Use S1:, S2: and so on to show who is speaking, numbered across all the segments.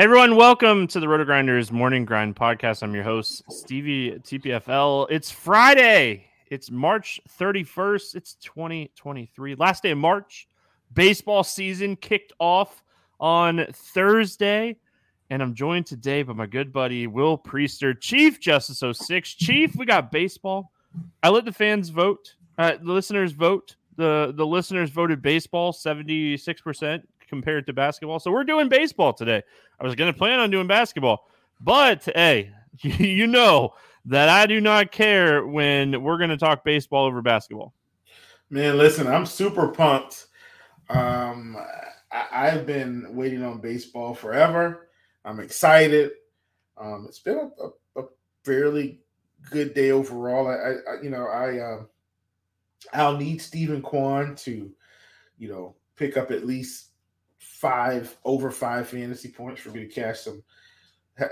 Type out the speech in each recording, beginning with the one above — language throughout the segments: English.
S1: Hey everyone, welcome to the Roto Grinders Morning Grind Podcast. I'm your host, Stevie TPFL. It's Friday. It's March 31st. It's 2023. Last day of March. Baseball season kicked off on Thursday. And I'm joined today by my good buddy Will Priester, Chief Justice 06. Chief, we got baseball. I let the fans vote. Uh, the listeners vote. The the listeners voted baseball 76% compared to basketball. So we're doing baseball today. I was going to plan on doing basketball, but hey, you know that I do not care when we're going to talk baseball over basketball.
S2: Man, listen, I'm super pumped. Um, I, have been waiting on baseball forever. I'm excited. Um, it's been a, a, a, fairly good day overall. I, I you know, I uh, I'll need Stephen Kwan to, you know, pick up at least five over five fantasy points for me to cash some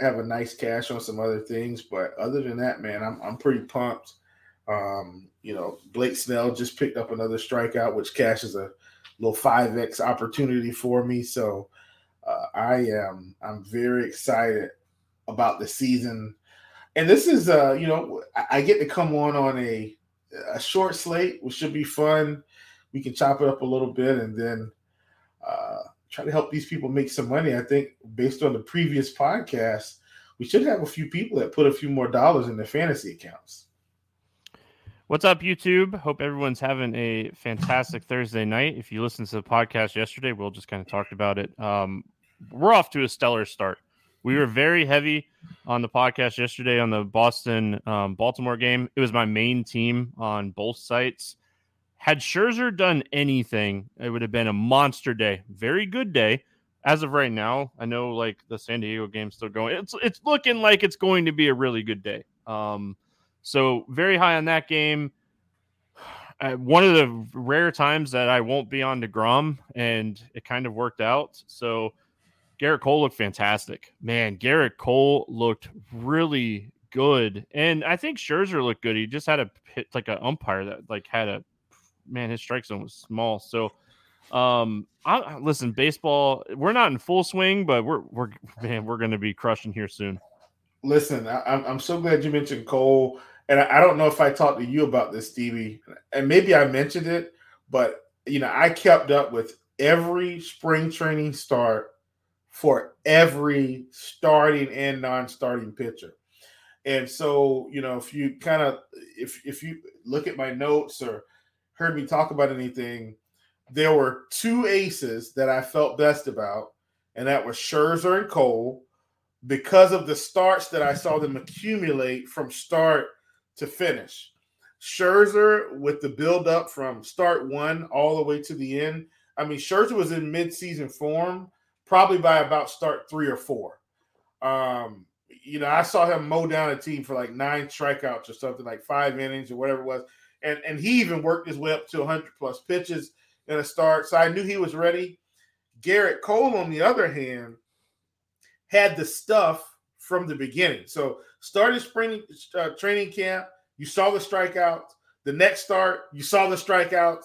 S2: have a nice cash on some other things. But other than that, man, I'm I'm pretty pumped. Um, you know, Blake Snell just picked up another strikeout, which cashes a little five X opportunity for me. So uh, I am I'm very excited about the season. And this is uh, you know, I, get to come on on a a short slate, which should be fun. We can chop it up a little bit and then uh, try to help these people make some money. I think based on the previous podcast, we should have a few people that put a few more dollars in their fantasy accounts.
S1: What's up, YouTube? Hope everyone's having a fantastic Thursday night. If you listened to the podcast yesterday, we'll just kind of talked about it. Um, we're off to a stellar start. We were very heavy on the podcast yesterday on the Boston um, Baltimore game. It was my main team on both sites. Had Scherzer done anything, it would have been a monster day. Very good day. As of right now, I know like the San Diego game's still going. It's it's looking like it's going to be a really good day. Um, so very high on that game. I, one of the rare times that I won't be on Degrom, and it kind of worked out. So Gerrit Cole looked fantastic, man. Gerrit Cole looked really good, and I think Scherzer looked good. He just had a hit like an umpire that like had a man. His strike zone was small, so um, I, listen, baseball. We're not in full swing, but we're we're man, we're going to be crushing here soon.
S2: Listen, I, I'm so glad you mentioned Cole, and I, I don't know if I talked to you about this, Stevie, and maybe I mentioned it, but you know, I kept up with every spring training start for every starting and non-starting pitcher. And so, you know, if you kind of if if you look at my notes or heard me talk about anything, there were two aces that I felt best about, and that was Scherzer and Cole, because of the starts that I saw them accumulate from start to finish. Scherzer with the build up from start one all the way to the end. I mean, Scherzer was in midseason form probably by about start three or four. Um, you know, I saw him mow down a team for like nine strikeouts or something, like five innings or whatever it was. And, and he even worked his way up to 100 plus pitches in a start. So I knew he was ready. Gerrit Cole, on the other hand, had the stuff from the beginning. So started spring uh, training camp, you saw the strikeouts. The next start, you saw the strikeouts.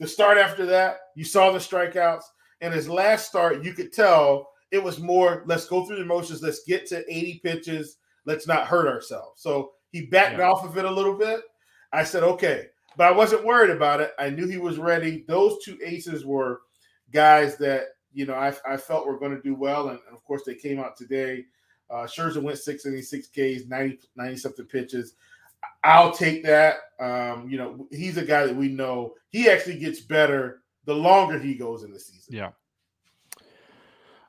S2: The start after that, you saw the strikeouts. And his last start, you could tell it was more, let's go through the motions, let's get to 80 pitches, let's not hurt ourselves. So he backed yeah. off of it a little bit. I said, okay, but I wasn't worried about it. I knew he was ready. Those two aces were guys that you know I, I felt were going to do well, and, and, of course they came out today. Uh, Scherzer went six innings, six Ks, 90, 90 something pitches. I'll take that. Um, you know, he's a guy that we know he actually gets better the longer he goes in the season.
S1: Yeah.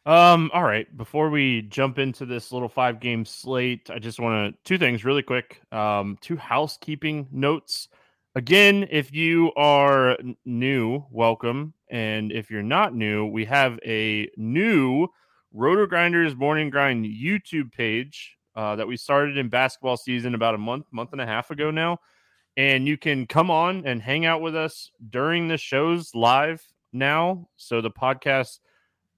S1: Um, all right. Before we jump into this little five game slate, I just want to two things really quick. Um, two housekeeping notes. Again, if you are new, welcome. And if you're not new, we have a new Roto Grinders Morning Grind YouTube page uh, that we started in basketball season about a month, month and a half ago now. And you can come on and hang out with us during the shows live now. So the podcast,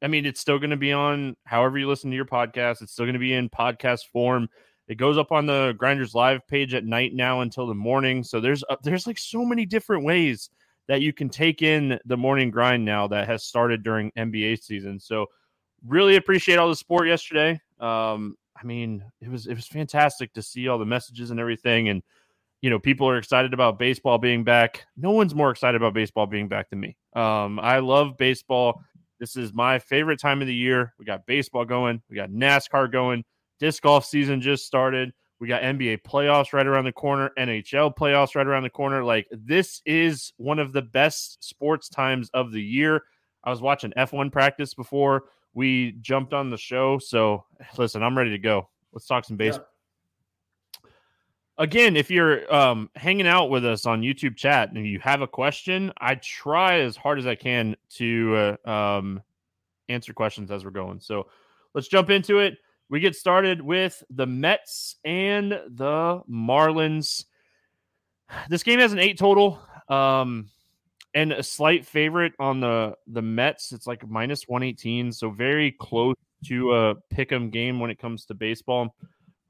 S1: I mean, it's still going to be on however you listen to your podcast, it's still going to be in podcast form. It goes up on the Grinders Live page at night now until the morning. So there's uh, there's like so many different ways that you can take in the morning grind now that has started during NBA season. So really appreciate all the support yesterday. Um, I mean, it was it was fantastic to see all the messages and everything, and you know, people are excited about baseball being back. No one's more excited about baseball being back than me. Um, I love baseball. This is my favorite time of the year. We got baseball going, we got NASCAR going. Disc golf season just started. We got NBA playoffs right around the corner, NHL playoffs right around the corner. Like, this is one of the best sports times of the year. I was watching F1 practice before we jumped on the show. So, listen, I'm ready to go. Let's talk some baseball. Again, if you're um, hanging out with us on YouTube chat and you have a question, I try as hard as I can to uh, um, answer questions as we're going. So, let's jump into it we get started with the Mets and the Marlins. This game has an eight total, um, and a slight favorite on the the Mets. It's like minus one eighteen, so very close to a pick'em game when it comes to baseball.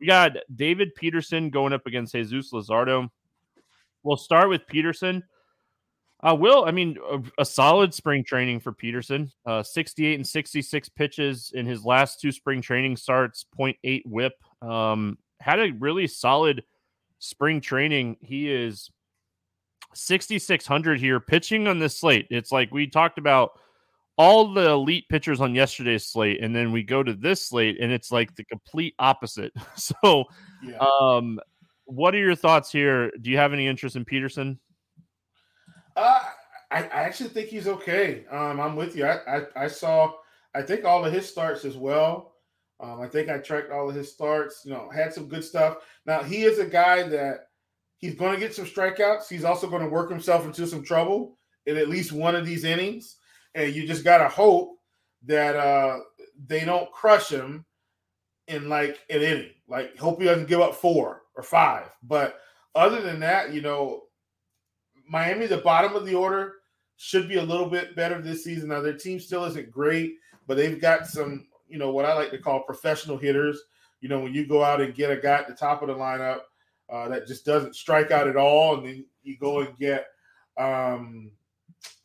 S1: We got David Peterson going up against Jesus Luzardo. We'll start with Peterson. Uh, Will, I mean, a, a, solid spring training for Peterson. Uh, 68 and 66 pitches in his last two spring training starts, 0.8 whip. Um, had a really solid spring training. He is 6,600 here pitching on this slate. It's like we talked about all the elite pitchers on yesterday's slate, and then we go to this slate, and it's like the complete opposite. so, yeah. um, what are your thoughts here? Do you have any interest in Peterson?
S2: Uh, I, I actually think he's okay. Um, I'm with you. I, I, I saw, I think all of his starts as well. Um, I think I tracked all of his starts. You know, had some good stuff. Now he is a guy that he's going to get some strikeouts. He's also going to work himself into some trouble in at least one of these innings, and you just got to hope that uh, they don't crush him in like an inning. Like, hope he doesn't give up four or five. But other than that, you know, Miami, the bottom of the order, should be a little bit better this season. Now their team still isn't great, but they've got some, you know, what I like to call professional hitters. You know, when you go out and get a guy at the top of the lineup uh, that just doesn't strike out at all, and then you go and get, um,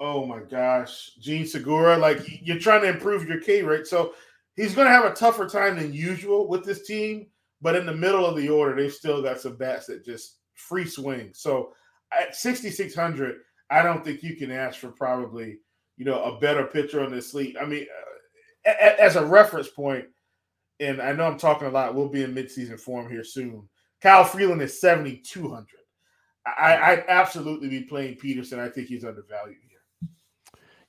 S2: oh my gosh, Jean Segura. Like you're trying to improve your K rate, so he's going to have a tougher time than usual with this team. But in the middle of the order, they've still got some bats that just free swing. So at 6,600, I don't think you can ask for probably, you know, a better pitcher on this slate. I mean, uh, as a reference point, and I know I'm talking a lot, we'll be in midseason form here soon. Kyle Freeland is 7,200. I, I'd absolutely be playing Peterson. I think he's undervalued.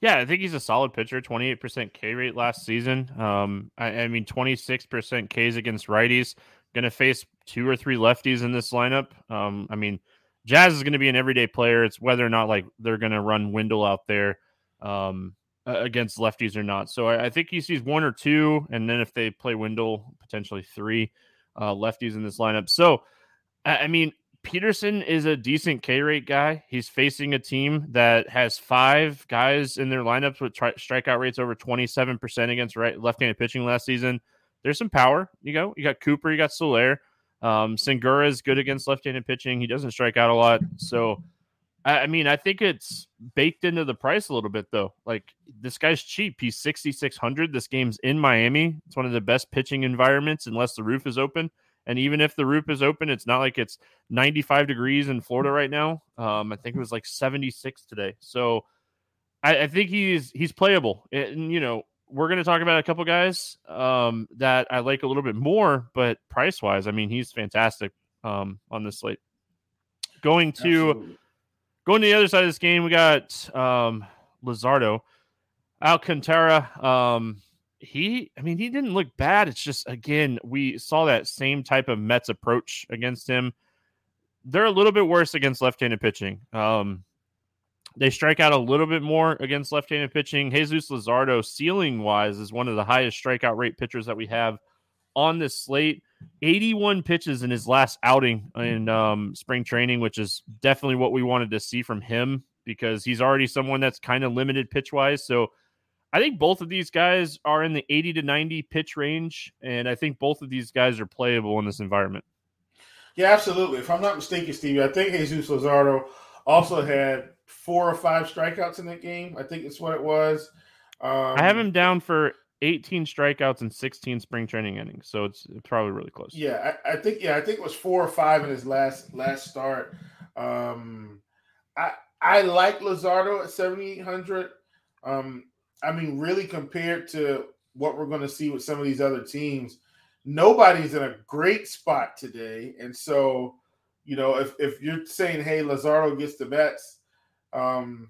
S1: Yeah, I think he's a solid pitcher. 28% K rate last season. Um, I, I mean, 26% Ks against righties. Going to face two or three lefties in this lineup. Um, I mean, Jazz is going to be an everyday player. It's whether or not like they're going to run Wendle out there um, against lefties or not. So I, I, think he sees one or two, and then if they play Wendle, potentially three uh, lefties in this lineup. So I, I mean, Peterson is a decent K rate guy. He's facing a team that has five guys in their lineups with tri- strikeout rates over 27% against right left-handed pitching last season. There's some power. You go. You got Cooper. You got Soler. Um, Segura is good against left-handed pitching. He doesn't strike out a lot. So, I, I mean, I think it's baked into the price a little bit, though. Like this guy's cheap. He's 6,600. This game's in Miami. It's one of the best pitching environments, unless the roof is open. And even if the roof is open, it's not like it's 95 degrees in Florida right now. Um, I think it was like 76 today. So I, I think he's he's playable. And you know, we're going to talk about a couple guys um, that I like a little bit more, but price wise, I mean, he's fantastic um, on this slate. Going to Absolutely. going to the other side of this game, we got um, Luzardo, Alcantara. Um, he, I mean, he didn't look bad. It's just again, we saw that same type of Mets approach against him. They're a little bit worse against left-handed pitching. Um, they strike out a little bit more against left-handed pitching. Jesus Luzardo, ceiling wise, is one of the highest strikeout rate pitchers that we have on this slate. 81 pitches in his last outing in um, spring training, which is definitely what we wanted to see from him because he's already someone that's kind of limited pitch wise. So I think both of these guys are in the 80 to 90 pitch range, and I think both of these guys are playable in this environment.
S2: Yeah, absolutely. If I'm not mistaken, Stevie, I think Jesus Luzardo also had four or five strikeouts in that game. I think it's what it was.
S1: Um, I have him down for 18 strikeouts and 16 spring training innings, so it's probably really close.
S2: Yeah, I, I, think yeah, I think it was four or five in his last last start. Um, I I like Luzardo at 7800. Um, I mean, really compared to what we're going to see with some of these other teams, nobody's in a great spot today, and so you know if if you're saying hey Luzardo gets the bets um,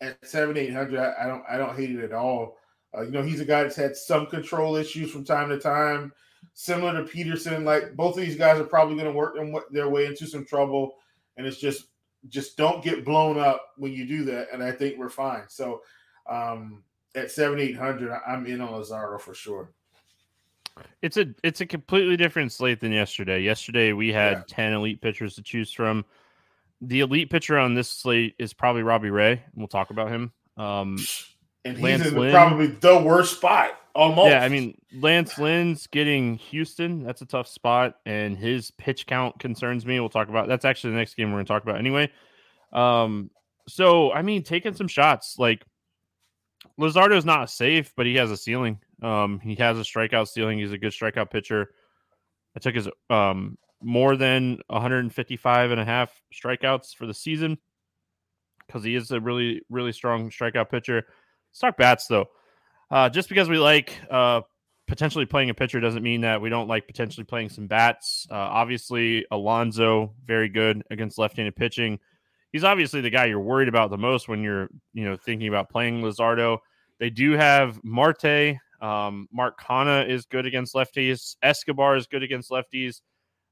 S2: at seven eight hundred. I, I, don't I don't hate it at all. Uh, you know, he's a guy that's had some control issues from time to time, similar to Peterson. Like both of these guys are probably going to work their way into some trouble, and it's just just don't get blown up when you do that. And I think we're fine. So um, at seven eight hundred, I'm in on Luzardo for sure.
S1: It's a it's a completely different slate than yesterday. Yesterday we had yeah. ten elite pitchers to choose from the elite pitcher on this slate is probably Robbie Ray, and we'll talk about him. Um,
S2: and Lance he's in Lynn, probably the worst spot. Almost.
S1: Yeah, I mean Lance Lynn's getting Houston. That's a tough spot, and his pitch count concerns me. We'll talk about that's actually the next game we're going to talk about anyway. Um, so I mean, taking some shots like Luzardo is not safe, but he has a ceiling. Um, he has a strikeout ceiling. He's a good strikeout pitcher. I took his um more than 155 and a half strikeouts for the season because he is a really, really strong strikeout pitcher. Let's talk bats though. Uh, just because we like uh, potentially playing a pitcher doesn't mean that we don't like potentially playing some bats. Uh, obviously, Alonso very good against left-handed pitching. He's obviously the guy you're worried about the most when you're you know thinking about playing Luzardo. They do have Marte. Um, Mark Canha is good against lefties. Escobar is good against lefties.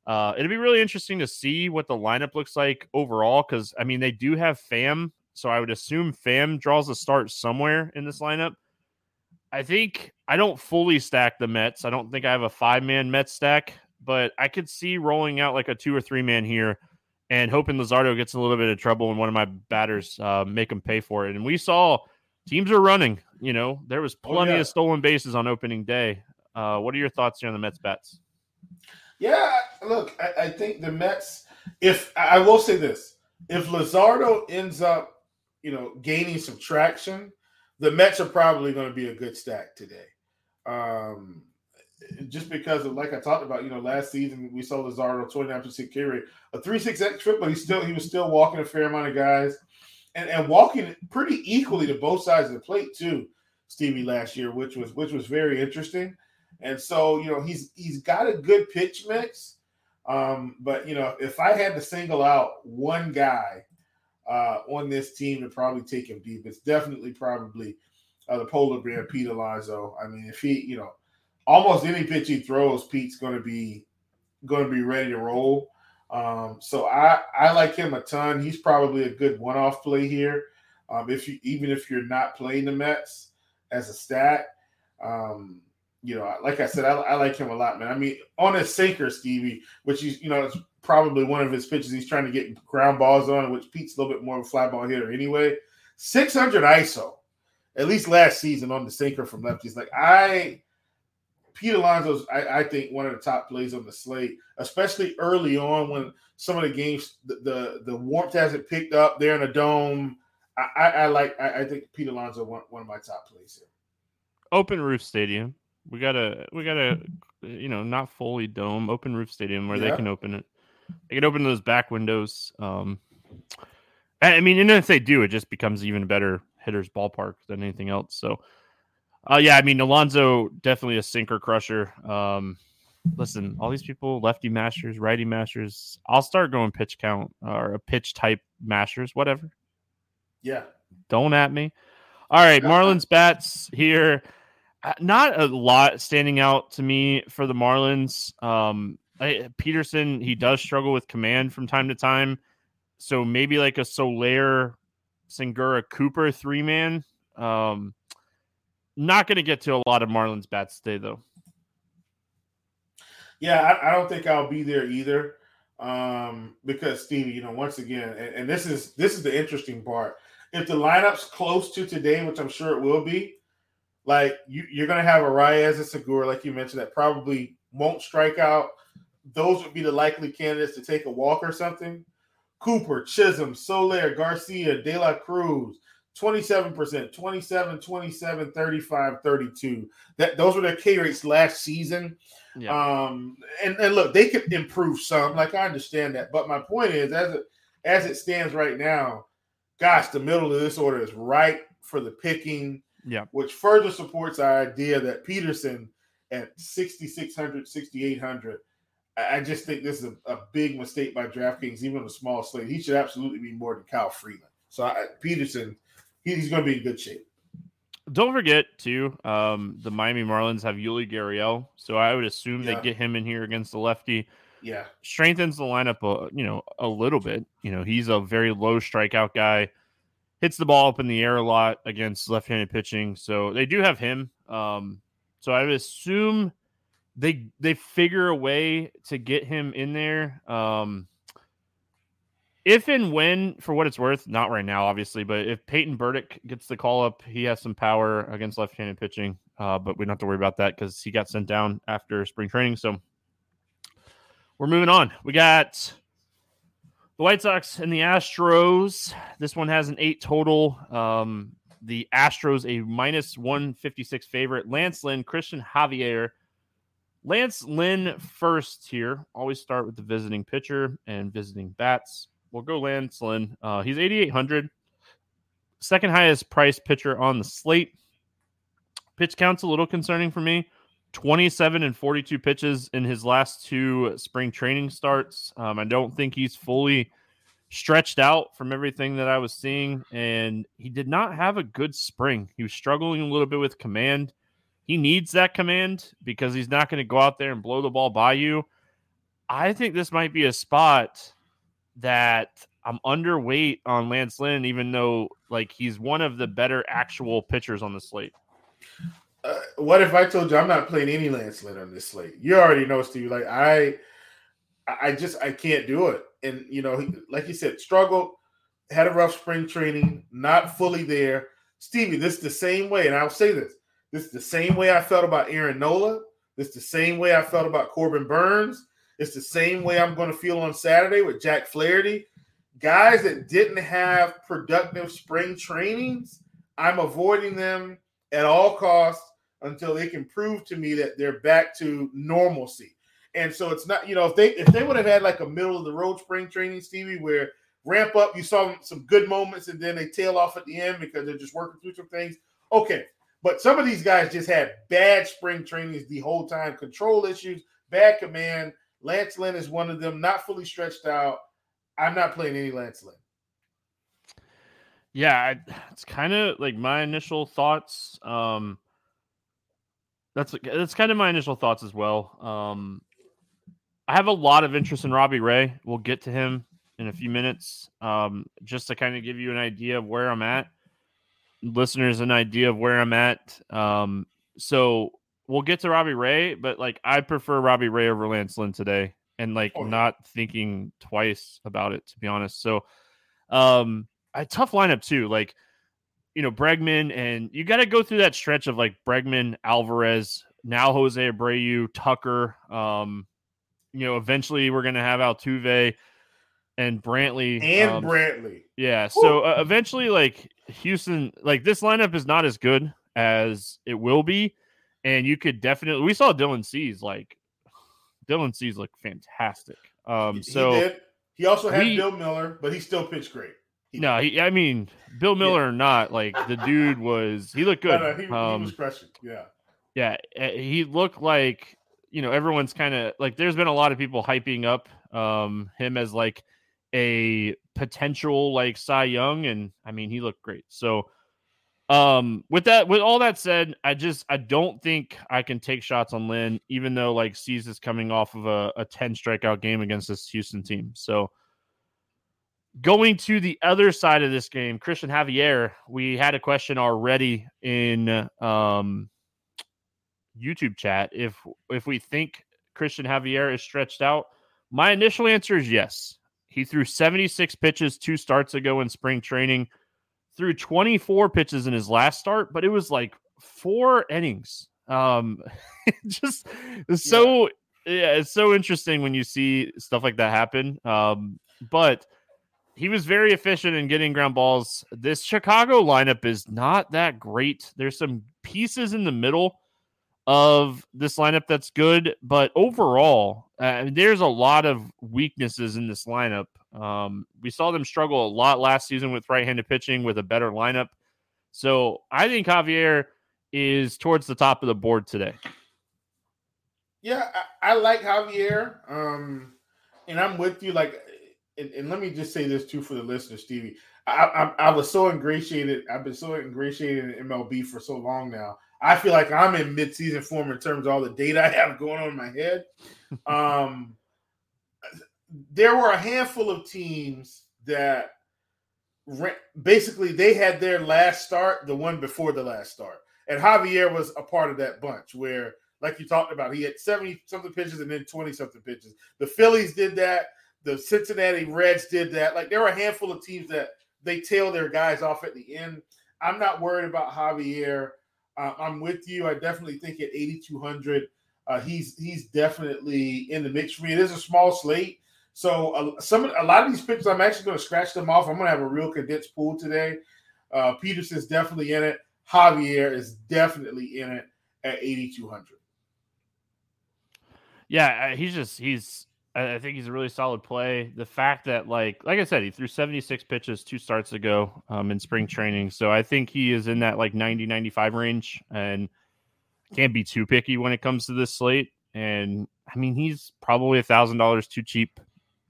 S1: Uh, it'll be really interesting to see what the lineup looks like overall because I mean they do have Pham, so I would assume Pham draws a start somewhere in this lineup. I think I don't fully stack the Mets. I don't think I have a five man Mets stack, but I could see rolling out like a two or three man here and hoping Luzardo gets a little bit of trouble and one of my batters uh, make him pay for it. And we saw teams are running. You know, there was
S2: Oh,
S1: plenty
S2: yeah.
S1: of stolen bases on opening day. Uh, what are your thoughts here on the Mets bats?
S2: Yeah, look, I, I think the Mets. If I will say this, if Luzardo ends up, you know, gaining some traction, the Mets are probably going to be a good stack today. Um, just because of like I talked about, you know, last season we saw Luzardo twenty nine percent K rate, a three six X trip, but he still he was still walking a fair amount of guys, and and walking pretty equally to both sides of the plate too, Stevie last year, which was which was very interesting. And so, you know, he's he's got a good pitch mix. Um, but you know, if I had to single out one guy uh, on this team to probably take him deep, it's definitely probably uh, the polar bear Pete Alonso. I mean, if he, you know, almost any pitch he throws, Pete's going to be going to be ready to roll. Um, so I I like him a ton. He's probably a good one off play here. Um, if you even if you're not playing the Mets as a stat. Um, you know, like I said, I, I like him a lot, man. I mean, on a sinker, Stevie, which he's, you know, it's probably one of his pitches he's trying to get ground balls on, which Pete's a little bit more of a fly ball hitter anyway. 600 ISO, at least last season on the sinker from lefties. Like, I, Pete Alonso's, I, I think, one of the top plays on the slate, especially early on when some of the games, the, the, the warmth hasn't picked up there in the dome. I, I, I like, I, I think Pete Alonso, one, one of my top plays here.
S1: Open roof stadium. We got a we got a you know, not fully dome, open roof stadium where
S2: Yeah.
S1: they can open it. They can open those back windows. Um, I I mean, and if they do, it just becomes even better hitter's ballpark than anything else. So, uh, yeah, I mean, Alonso definitely a sinker crusher. Um, listen, all these people, lefty masters, righty masters. I'll start going pitch count or a pitch type mashers, whatever.
S2: Yeah.
S1: Don't at me. All right, Marlins bats here. Uh, Not a lot standing out to me for the Marlins. Um, I, Peterson, he does struggle with command from time to time. So maybe like a Soler, Segura, Cooper three man. Um, not going to get to a lot of Marlins bats today, though.
S2: Yeah, I, I don't think I'll be there either. Um, because Stevie, you know, once again, and, and this is this is the interesting part. If the lineup's close to today, which I'm sure it will be, like you, you're gonna have a Arraez and Segura, like you mentioned, that probably won't strike out. Those would be the likely candidates to take a walk or something. Cooper, Chisholm, Soler, Garcia, De La Cruz, 27%, 27, 27, 35, 32. That those were their K rates last season. Um, and, and look, they could improve some. Like I understand that, but my point is, as it as it stands right now, gosh, the middle of this order is right for the picking.
S1: Yeah.
S2: which further supports our idea that Peterson at 6,600, 6,800. I I just think this is a, a big mistake by DraftKings, even on a small slate. He should absolutely be more than Kyle Freeland. So I, Peterson, he's going to be in good shape.
S1: Don't forget too, um, the Miami Marlins have Yuli Gurriel, so I would assume
S2: Yeah.
S1: they get him in here against the lefty.
S2: Yeah,
S1: strengthens the lineup, a, you know, a little bit. You know, he's a very low strikeout guy, hits the ball up in the air a lot against left-handed pitching. So they do have him. Um, so I would assume they they figure a way to get him in there. Um, if and when, for what it's worth, not right now, obviously, but if Peyton Burdick gets the call up, he has some power against left-handed pitching. Uh, but we don't have to worry about that because he got sent down after spring training. So we're moving on. We got the White Sox and the Astros. This one has an eight total. Um, the Astros a minus 156 favorite. Lance Lynn, Christian Javier. Lance Lynn first here. Always start with the visiting pitcher and visiting bats. We'll go Lance Lynn. Uh, he's 8,800. Second highest price pitcher on the slate. Pitch count's a little concerning for me. 27 and 42 pitches in his last two spring training starts. Um, I don't think he's fully stretched out from everything that I was seeing, and he did not have a good spring. He was struggling a little bit with command. He needs that command because he's not going to go out there and blow the ball by you. I think this might be a spot that I'm underweight on Lance Lynn, even though like he's one of the better actual pitchers on the slate.
S2: uh, what if I told you I'm not playing any Lance Lynn on this slate? You already know, Steve. Like I, I, just I can't do it. And you know, he, like you said, struggled, had a rough spring training, not fully there. Stevie, this is the same way, and I'll say this: this is the same way I felt about Aaron Nola. This is the same way I felt about Corbin Burnes. It's the same way I'm going to feel on Saturday with Jack Flaherty. Guys that didn't have productive spring trainings, I'm avoiding them at all costs until they can prove to me that they're back to normalcy. And so it's not, you know, if they if they would have had like a middle of the road spring training, Stevie, where ramp up, you saw some good moments, and then they tail off at the end because they're just working through some things. Okay, but some of these guys just had bad spring trainings the whole time, control issues, bad command. Lance Lynn is one of them, not fully stretched out. I'm not playing any Lance Lynn.
S1: Yeah, it's kind of like my initial thoughts. Um, that's that's kind of my initial thoughts as well. Um, I have a lot of interest in Robbie Ray. We'll get to him in a few minutes. Um, just to kind of give you an idea of where I'm at, listeners, an idea of where I'm at. Um, so we'll get to Robbie Ray, but like I prefer Robbie Ray over Lance Lynn today, and like oh, not thinking twice about it to be honest. So, um, a tough lineup too. Like you know, Bregman, and you got to go through that stretch of like Bregman, Alvarez, now Jose Abreu, Tucker. Um, you know, eventually we're going to have Altuve and Brantley.
S2: And um, Brantley.
S1: Yeah. So uh, eventually, like Houston, like this lineup is not as good as it will be. And you could definitely, we saw Dylan Cease, like, Dylan Cease look fantastic. Um, so
S2: he, he also had we, Bill Miller, but he still pitched great.
S1: No, he, I mean, Bill Miller yeah. or not, like the dude was, he looked good.
S2: No, no, he, um, he was crushing. Yeah.
S1: Yeah. Eh, he looked like, you know, everyone's kind of like, there's been a lot of people hyping up um, him as like a potential like Cy Young. And I mean, he looked great. So, um, with that, with all that said, I just, I don't think I can take shots on Lynn, even though like Cease is coming off of a, a 10 strikeout game against this Houston team. So, Going to the other side of this game, Christian Javier, we had a question already in um, YouTube chat. If if we think Christian Javier is stretched out, my initial answer is yes. He threw 76 pitches two starts ago in spring training, threw 24 pitches in his last start, but it was like four innings. Um, just so yeah. yeah, it's so interesting when you see stuff like that happen. Um, but he was very efficient in getting ground balls. This Chicago lineup is not that great. There's some pieces in the middle of this lineup that's good, but overall, uh, there's a lot of weaknesses in this lineup. Um, we saw them struggle a lot last season with right-handed pitching with a better lineup. So I think Javier is towards the top of the board today.
S2: Yeah, I, I like Javier. Um, and I'm with you. Like and, and, let me just say this too for the listeners, Stevie. I, I, I, was so ingratiated. I've been so ingratiated in MLB for so long now. I feel like I'm in mid-season form in terms of all the data I have going on in my head. um, there were a handful of teams that basically they had their last start, the one before the last start, and Javier was a part of that bunch where, like you talked about, he had 70 something pitches and then 20 something pitches. The Phillies did that the Cincinnati Reds did that. Like there were a handful of teams that they tail their guys off at the end. I'm not worried about Javier. Uh, I'm with you. I definitely think at 8,200, uh, he's he's definitely in the mix for me. It is a small slate, so uh, some a lot of these picks I'm actually going to scratch them off. I'm going to have a real condensed pool today. Uh, Peterson's definitely in it. Javier is definitely in it at 8,200.
S1: Yeah, uh, he's just he's I, think he's a really solid play. The fact that, like, like I said, he threw 76 pitches two starts ago um, in spring training. So I think he is in that like 90, 95 range and can't be too picky when it comes to this slate. And I mean, he's probably a thousand dollars too cheap,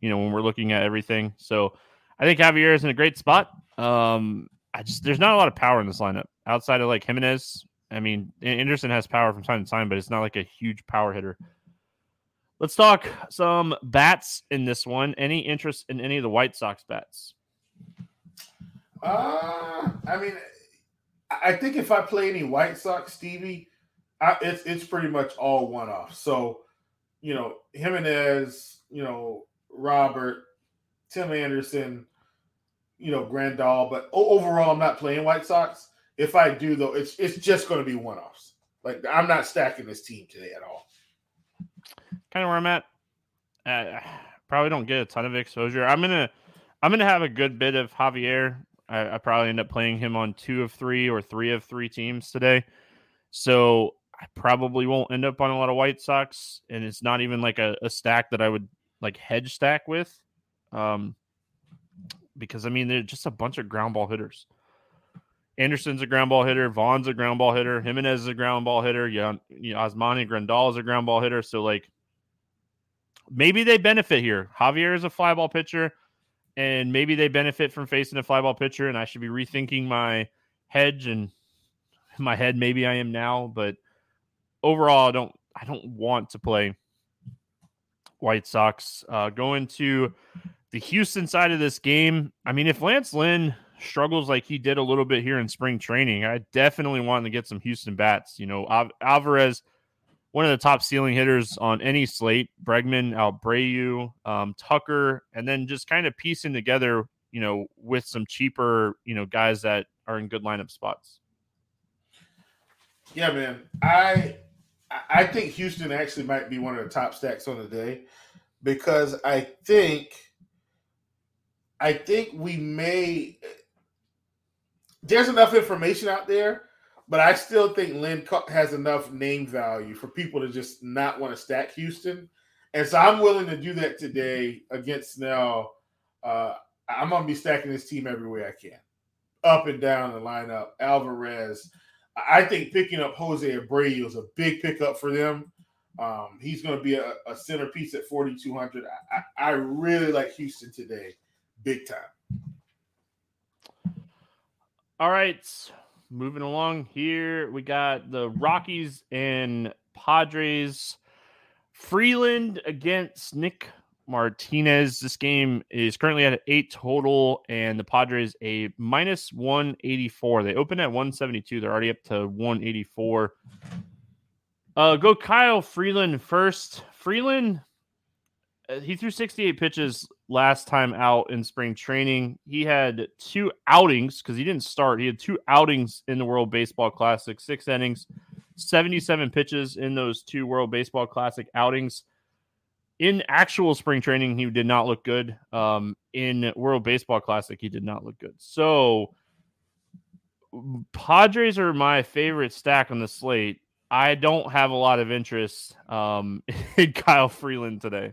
S1: you know, when we're looking at everything. So I think Javier is in a great spot. Um, I just there's not a lot of power in this lineup outside of like Jimenez. I mean, Anderson has power from time to time, but it's not like a huge power hitter. Let's talk some bats in this one. Any interest in any of the White Sox bats?
S2: Uh, I mean, I think if I play any White Sox, Stevie, I, it's it's pretty much all one off. So, you know, Jimenez, you know, Robert, Tim Anderson, you know, Grandal. But overall, I'm not playing White Sox. If I do, though, it's it's just going to be one offs. Like I'm not stacking this team today at all.
S1: Kind of where I'm at. Uh, probably don't get a ton of exposure. I'm gonna I'm gonna have a good bit of Javier. I, I, probably end up playing him on two of three or three of three teams today. So I probably won't end up on a lot of White Sox, and it's not even like a, a stack that I would like hedge stack with. Um, because I mean they're just a bunch of ground ball hitters. Anderson's a ground ball hitter. Vaughn's a ground ball hitter. Jimenez is a ground ball hitter. Yeah, Yasmani Grandal is a ground ball hitter. So like maybe they benefit here. Javier is a flyball pitcher, and maybe they benefit from facing a flyball pitcher. And I should be rethinking my hedge and my head. Maybe I am now, but overall, I don't. I don't want to play White Sox. Uh, going to the Houston side of this game. I mean, if Lance Lynn struggles like he did a little bit here in spring training, I definitely want to get some Houston bats. You know, Al- Alvarez, one of the top ceiling hitters on any slate, Bregman, Abreu, um, Tucker, and then just kind of piecing together, you know, with some cheaper, you know, guys that are in good lineup spots.
S2: Yeah, man. I I think Houston actually might be one of the top stacks on the day because I think I think we may there's enough information out there, but I still think Lynn has enough name value for people to just not want to stack Houston. And so I'm willing to do that today against Snell. Uh, I'm going to be stacking this team every way I can, up and down the lineup. Alvarez. I think picking up Jose Abreu is a big pickup for them. Um, he's going to be a, a, centerpiece at 4,200. I, I, I really like Houston today, big time.
S1: All right, moving along here, we got the Rockies and Padres. Freeland against Nick Martinez. This game is currently at an eight total, and the Padres a minus 184. They open at 172. They're already up to 184. Uh, go Kyle Freeland first. Freeland uh, he threw 68 pitches last time out in spring training. He had two outings because he didn't start. He had two outings in the World Baseball Classic, six innings, 77 pitches in those two World Baseball Classic outings. In actual spring training, he did not look good. Um, in World Baseball Classic, he did not look good. So, Padres are my favorite stack on the slate. I don't have a lot of interest um, in Kyle Freeland today.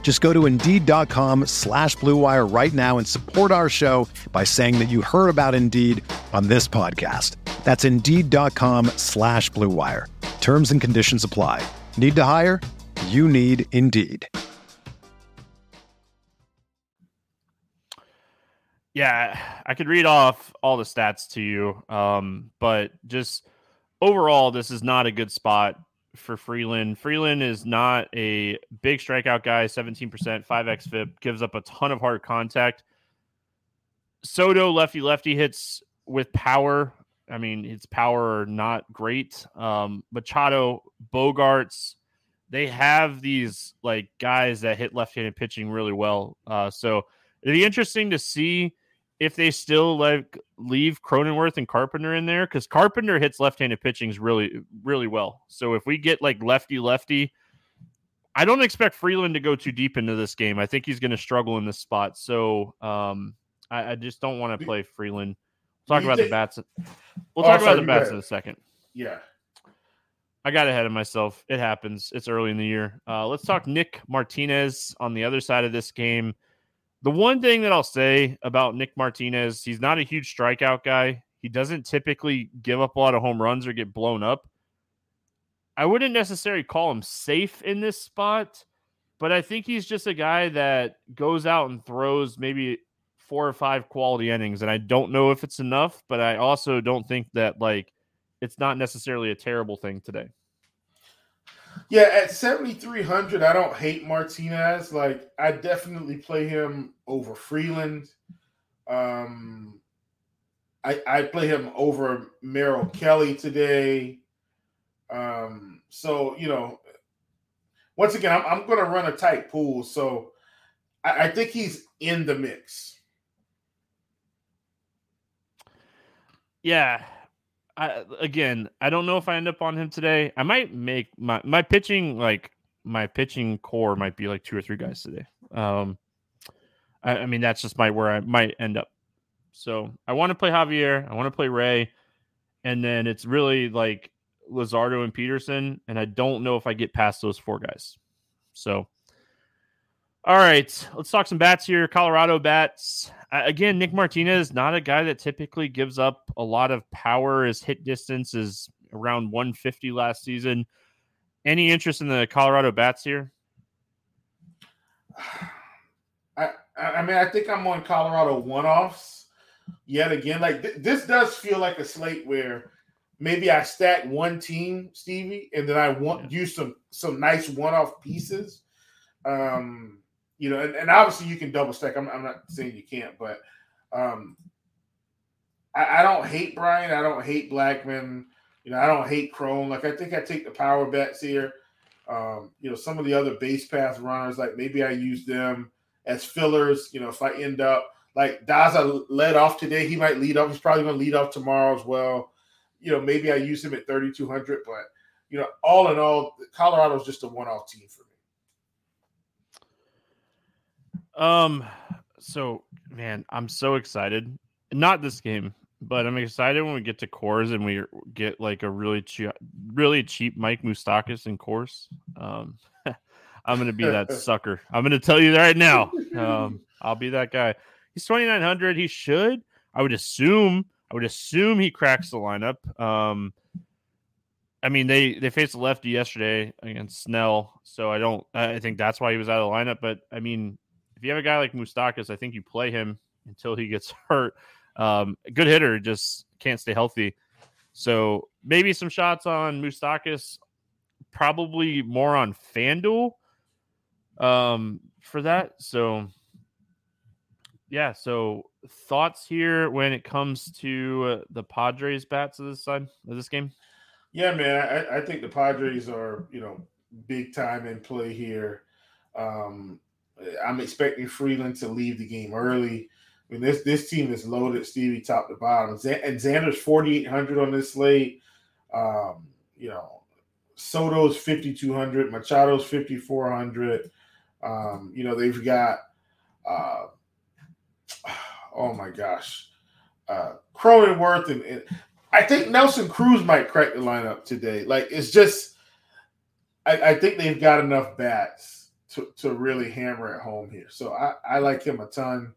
S3: Just go to Indeed.com slash BlueWire right now and support our show by saying that you heard about Indeed on this podcast. That's Indeed.com slash BlueWire. Terms and conditions apply. Need to hire? You need Indeed.
S1: Yeah, I could read off all the stats to you, um, but just overall, this is not a good spot for Freeland. Freeland is not a big strikeout guy, 17%, 5x FIP, gives up a ton of hard contact. Soto lefty lefty hits with power. I mean, his power are not great. Um, Machado, Bogaerts, they have these like guys that hit left-handed pitching really well. Uh, so it'd be interesting to see if they still like leave Cronenworth and Carpenter in there because Carpenter hits left-handed pitchings really, really well. So if we get like lefty lefty, I don't expect Freeland to go too deep into this game. I think he's going to struggle in this spot. So um, I, I, just don't want to play Freeland. We'll talk about think... the bats. We'll oh, talk sorry, about the bats in a second.
S2: Yeah.
S1: I got ahead of myself. It happens. It's early in the year. Uh, let's talk Nick Martinez on the other side of this game. The one thing that I'll say about Nick Martinez, he's not a huge strikeout guy. He doesn't typically give up a lot of home runs or get blown up. I wouldn't necessarily call him safe in this spot, but I think he's just a guy that goes out and throws maybe four or five quality innings. And I don't know if it's enough, but I also don't think that like it's not necessarily a terrible thing today.
S2: Yeah, at 7,300, I don't hate Martinez. Like, I definitely play him over Freeland. Um, I, I play him over Merrill Kelly today. Um, so you know, once again, I'm, I'm going to run a tight pool, so I, I think he's in the mix.
S1: Yeah, I, again, I don't know if I end up on him today. I might make my my pitching like my pitching core might be like two or three guys today. Um, I, I mean that's just my where I might end up. So I want to play Javier. I want to play Ray, and then it's really like Luzardo and Peterson, and I don't know if I get past those four guys. So, all right, let's talk some bats here. Colorado bats. Uh, again, Nick Martinez, not a guy that typically gives up a lot of power. His hit distance is around 150 last season. Any interest in the Colorado bats here?
S2: I, I mean, I think I'm on Colorado one offs yet again. Like th- this does feel like a slate where maybe I stack one team, Stevie, and then I want yeah. use some some nice one off pieces. Um, you know, and, and, obviously you can double stack. I'm, I'm not saying you can't, but um, I, I, don't hate Bryant. I don't hate Blackmon. You know, I don't hate Cron. Like I think I take the power bets here. Um, you know, some of the other base path runners, like maybe I use them as fillers. You know, if I end up like Daza led off today, he might lead off. He's probably going to lead off tomorrow as well you know, maybe I use him at 3,200, but, you know, all in all, Colorado's just a one off team for
S1: me. Um, so man, I'm so excited. Not this game, but I'm excited when we get to Coors and we get like a really cheap, really cheap Mike Moustakas in Coors. Um, I'm gonna be that sucker. I'm gonna tell you right now. Um, I'll be that guy. He's 2,900. He should. I would assume I would assume he cracks the lineup. Um, I mean, they they faced a lefty yesterday against Snell, so I don't. I think that's why he was out of the lineup. But I mean, if you have a guy like Moustakas, I think you play him until he gets hurt. Um, good hitter, just can't stay healthy. So maybe some shots on Moustakas, probably more on FanDuel um, for that. So yeah, so thoughts here when it comes to uh, the Padres bats of this side of this game?
S2: Yeah, man, I, I, think the Padres are you know big time in play here. Um, I'm expecting Freeland to leave the game early. I mean, this this team is loaded, Stevie, top to bottom. And Xander's 4,800 on this slate. Um, you know, Soto's 5,200, Machado's 5,400. Um, you know, they've got uh, oh my gosh, uh, Cronenworth and, and I think Nelson Cruz might crack the lineup today. Like it's just, I, I think they've got enough bats to, to really hammer it home here. So I, I like him a ton.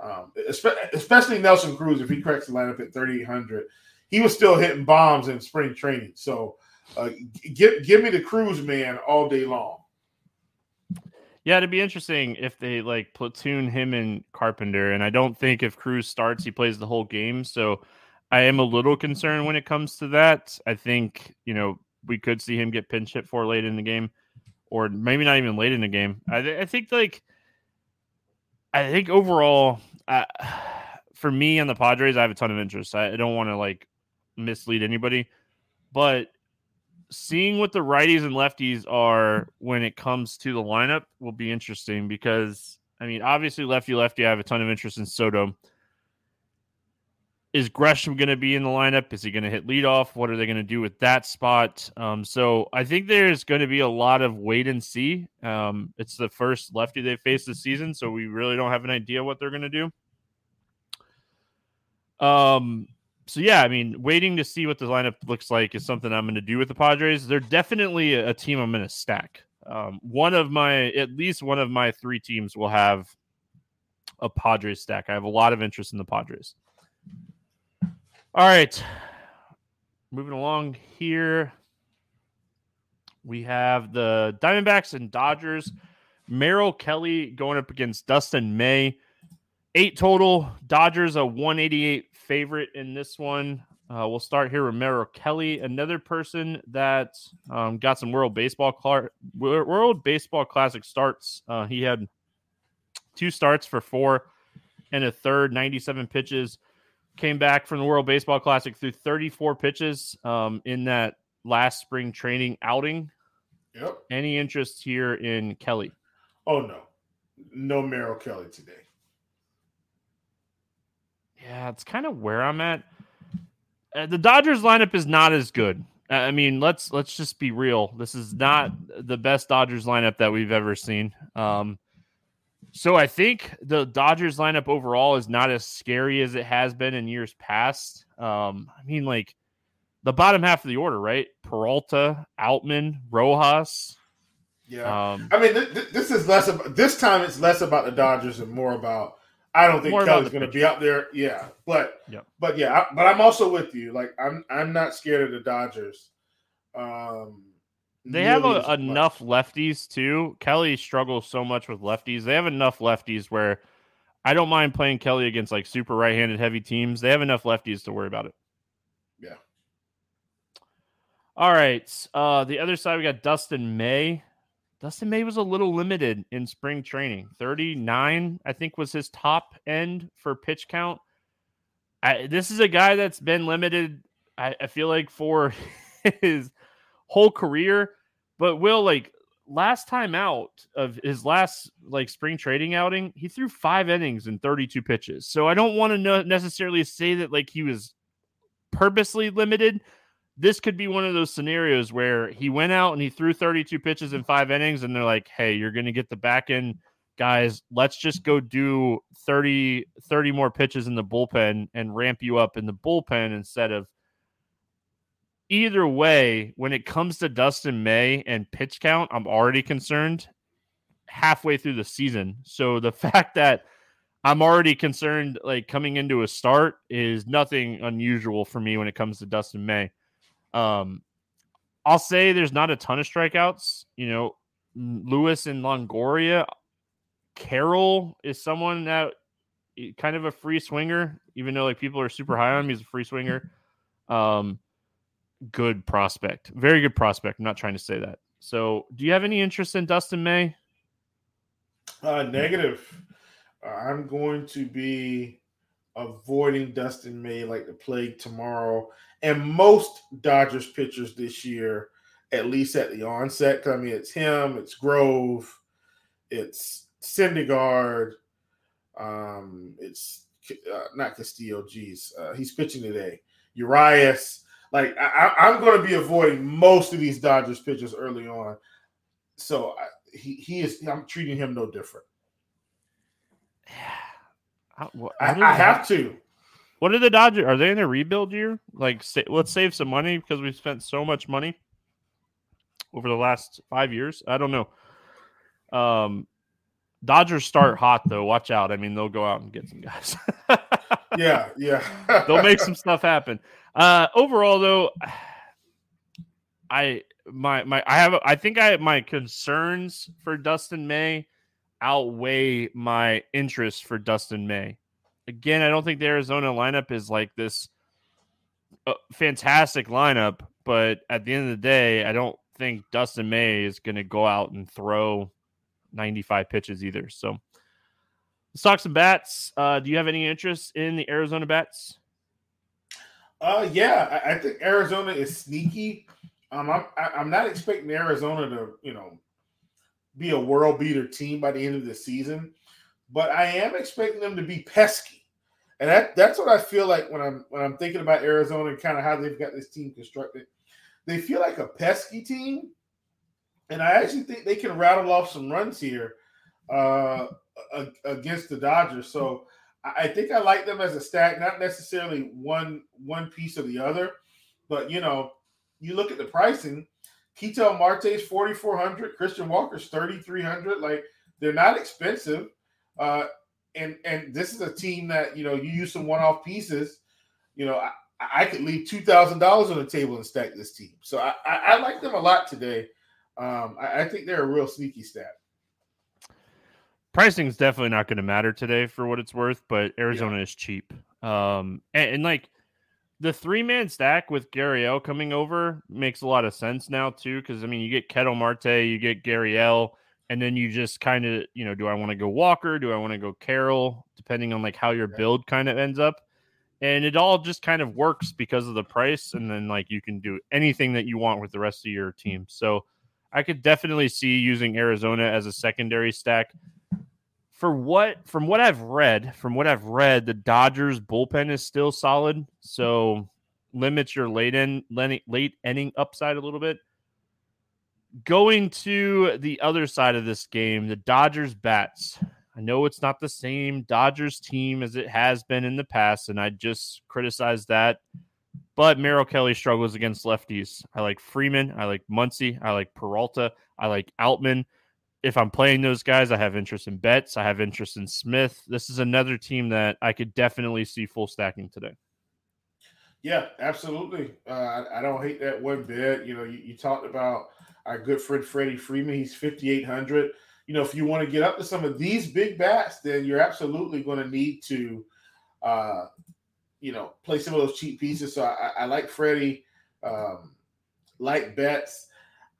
S2: Um, especially Nelson Cruz, if he cracks the lineup at 3,800, he was still hitting bombs in spring training. So uh, give give me the Cruz man all day long.
S1: Yeah, it'd be interesting if they like platoon him and Carpenter. And I don't think if Cruz starts, he plays the whole game. So I am a little concerned when it comes to that. I think, you know, we could see him get pinch hit for late in the game, or maybe not even late in the game. I, th- I think, like, I think overall, uh, for me and the Padres, I have a ton of interest. I, I don't want to like mislead anybody, but seeing what the righties and lefties are when it comes to the lineup will be interesting because I mean, obviously lefty lefty, I have a ton of interest in Soto. Is Grisham going to be in the lineup? Is he going to hit leadoff? What are they going to do with that spot? Um, so I think there's going to be a lot of wait and see. Um, it's the first lefty they face this season, so we really don't have an idea what they're going to do. Um, so yeah, I mean, waiting to see what the lineup looks like is something I'm going to do with the Padres. They're definitely a, team I'm going to stack. Um, one of my, at least one of my three teams will have a Padres stack. I have a lot of interest in the Padres. All right, moving along here, we have the Diamondbacks and Dodgers. Merrill Kelly going up against Dustin May. Eight total. Dodgers a 188 favorite in this one. Uh, we'll start here with Merrill Kelly, another person that um, got some World Baseball World Baseball Classic starts. Uh, he had two starts for four and a third, 97 pitches. Came back from the World Baseball Classic through 34 pitches um, in that last spring training outing.
S2: Yep.
S1: Any interest here in Kelly?
S2: Oh no, no Merrill Kelly today.
S1: Yeah, it's kind of where I'm at. Uh, the Dodgers lineup is not as good. I mean, let's let's just be real. This is not the best Dodgers lineup that we've ever seen. Um, so I think the Dodgers lineup overall is not as scary as it has been in years past. Um, I mean, like the bottom half of the order, right? Peralta, Outman, Rojas.
S2: Yeah, um, I mean, th- th- this is less about this time. It's less about the Dodgers and more about I don't think Kelly's going to be up there. Yeah, but
S1: yep.
S2: but yeah, I, but I'm also with you. Like I'm I'm not scared of the Dodgers. Um,
S1: they have a, enough lefties too. Kelly struggles so much with lefties. They have enough lefties where I don't mind playing Kelly against like super right-handed heavy teams. They have enough lefties to worry about it.
S2: Yeah.
S1: All right. Uh, the other side we got Dustin May. Dustin May was a little limited in spring training. 39, I think, was his top end for pitch count. I, this is a guy that's been limited, I, I feel like, for his whole career. But Will, like last time out of his last like spring trading outing, he threw five innings and 32 pitches. So I don't want to necessarily say that like he was purposely limited this could be one of those scenarios where he went out and he threw 32 pitches in five innings, and they're like, hey, you're going to get the back end guys. Let's just go do 30, 30 more pitches in the bullpen and ramp you up in the bullpen instead of. Either way, when it comes to Dustin May and pitch count, I'm already concerned halfway through the season. So the fact that I'm already concerned, like coming into a start, is nothing unusual for me when it comes to Dustin May. Um, I'll say there's not a ton of strikeouts. You know, Lewis and Longoria. Carroll is someone that kind of a free swinger, even though like people are super high on him. He's a free swinger. Um, good prospect, very good prospect. I'm not trying to say that. So, do you have any interest in Dustin May?
S2: Uh, negative. I'm going to be avoiding Dustin May like the plague tomorrow. And most Dodgers pitchers this year, at least at the onset, I mean, it's him, it's Grove, it's Syndergaard, um, it's uh, not Castillo. Geez, uh, he's pitching today. Urias. Like I, am going to be avoiding most of these Dodgers pitchers early on. So I, he he is. I'm treating him no different.
S1: How, what,
S2: I, I have to.
S1: What are the Dodgers? Are they in a rebuild year? Like, say, let's save some money because we've spent so much money over the last five years. I don't know. Um, Dodgers start hot though. Watch out. I mean, they'll go out and get some guys.
S2: yeah, yeah.
S1: they'll make some stuff happen. Uh, overall, though, I my my I have I think I my concerns for Dustin May outweigh my interest for Dustin May. Again, I don't think the Arizona lineup is like this uh, fantastic lineup, but at the end of the day, I don't think Dustin May is going to go out and throw 95 pitches either. So let's talk some bats. Uh, do you have any interest in the Arizona bats?
S2: Uh, yeah, I, I think Arizona is sneaky. Um, I'm I, i am not expecting Arizona to you know be a world beater team by the end of the season, but I am expecting them to be pesky. And that that's what I feel like when I'm when I'm thinking about Arizona and kind of how they've got this team constructed. They feel like a pesky team, and I actually think they can rattle off some runs here uh, against the Dodgers. So I think I like them as a stack, not necessarily one one piece or the other, but you know, you look at the pricing. Ketel Marte's forty four hundred, Christian Walker's thirty three hundred. Like they're not expensive. Uh, and and this is a team that you know you use some one off pieces. You know, I, I could leave two thousand dollars on the table and stack this team. So I, I, I like them a lot today. Um, I, I, think they're a real sneaky stack.
S1: Pricing is definitely not going to matter today for what it's worth, but Arizona yeah. is cheap. Um, and, and like the three man stack with Gurriel coming over makes a lot of sense now too. Because I mean, you get Ketel Marte, you get Gurriel, and then you just kind of you know do i want to go walker do i want to go carroll depending on like how your build kind of ends up and it all just kind of works because of the price and then like you can do anything that you want with the rest of your team so i could definitely see using arizona as a secondary stack for what from what i've read from what i've read the dodgers bullpen is still solid so limits your late end late inning upside a little bit Going to the other side of this game, the Dodgers bats. I know it's not the same Dodgers team as it has been in the past, and I just criticized that. But Merrill Kelly struggles against lefties. I like Freeman. I like Muncy. I like Peralta. I like Outman. If I'm playing those guys, I have interest in Betts. I have interest in Smith. This is another team that I could definitely see full stacking today.
S2: Yeah, absolutely. Uh, I, I, don't hate that one bit. You know, you, you talked about our good friend Freddie Freeman. He's 5,800. You know, if you want to get up to some of these big bats, then you're absolutely going to need to, uh, you know, play some of those cheap pieces. So I, I like Freddie, um, like Betts.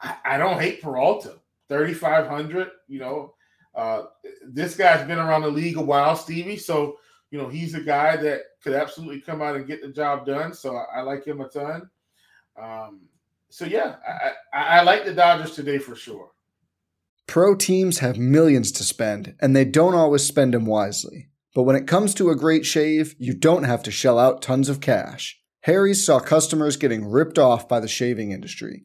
S2: I, I don't hate Peralta, 3,500. You know, uh, this guy's been around the league a while, Stevie. So, you know, he's a guy that could absolutely come out and get the job done. So I, I like him a ton. Um, so yeah, I, I, I like the Dodgers today for sure.
S4: Pro teams have millions to spend, and they don't always spend them wisely. But when it comes to a great shave, you don't have to shell out tons of cash. Harry's saw customers getting ripped off by the shaving industry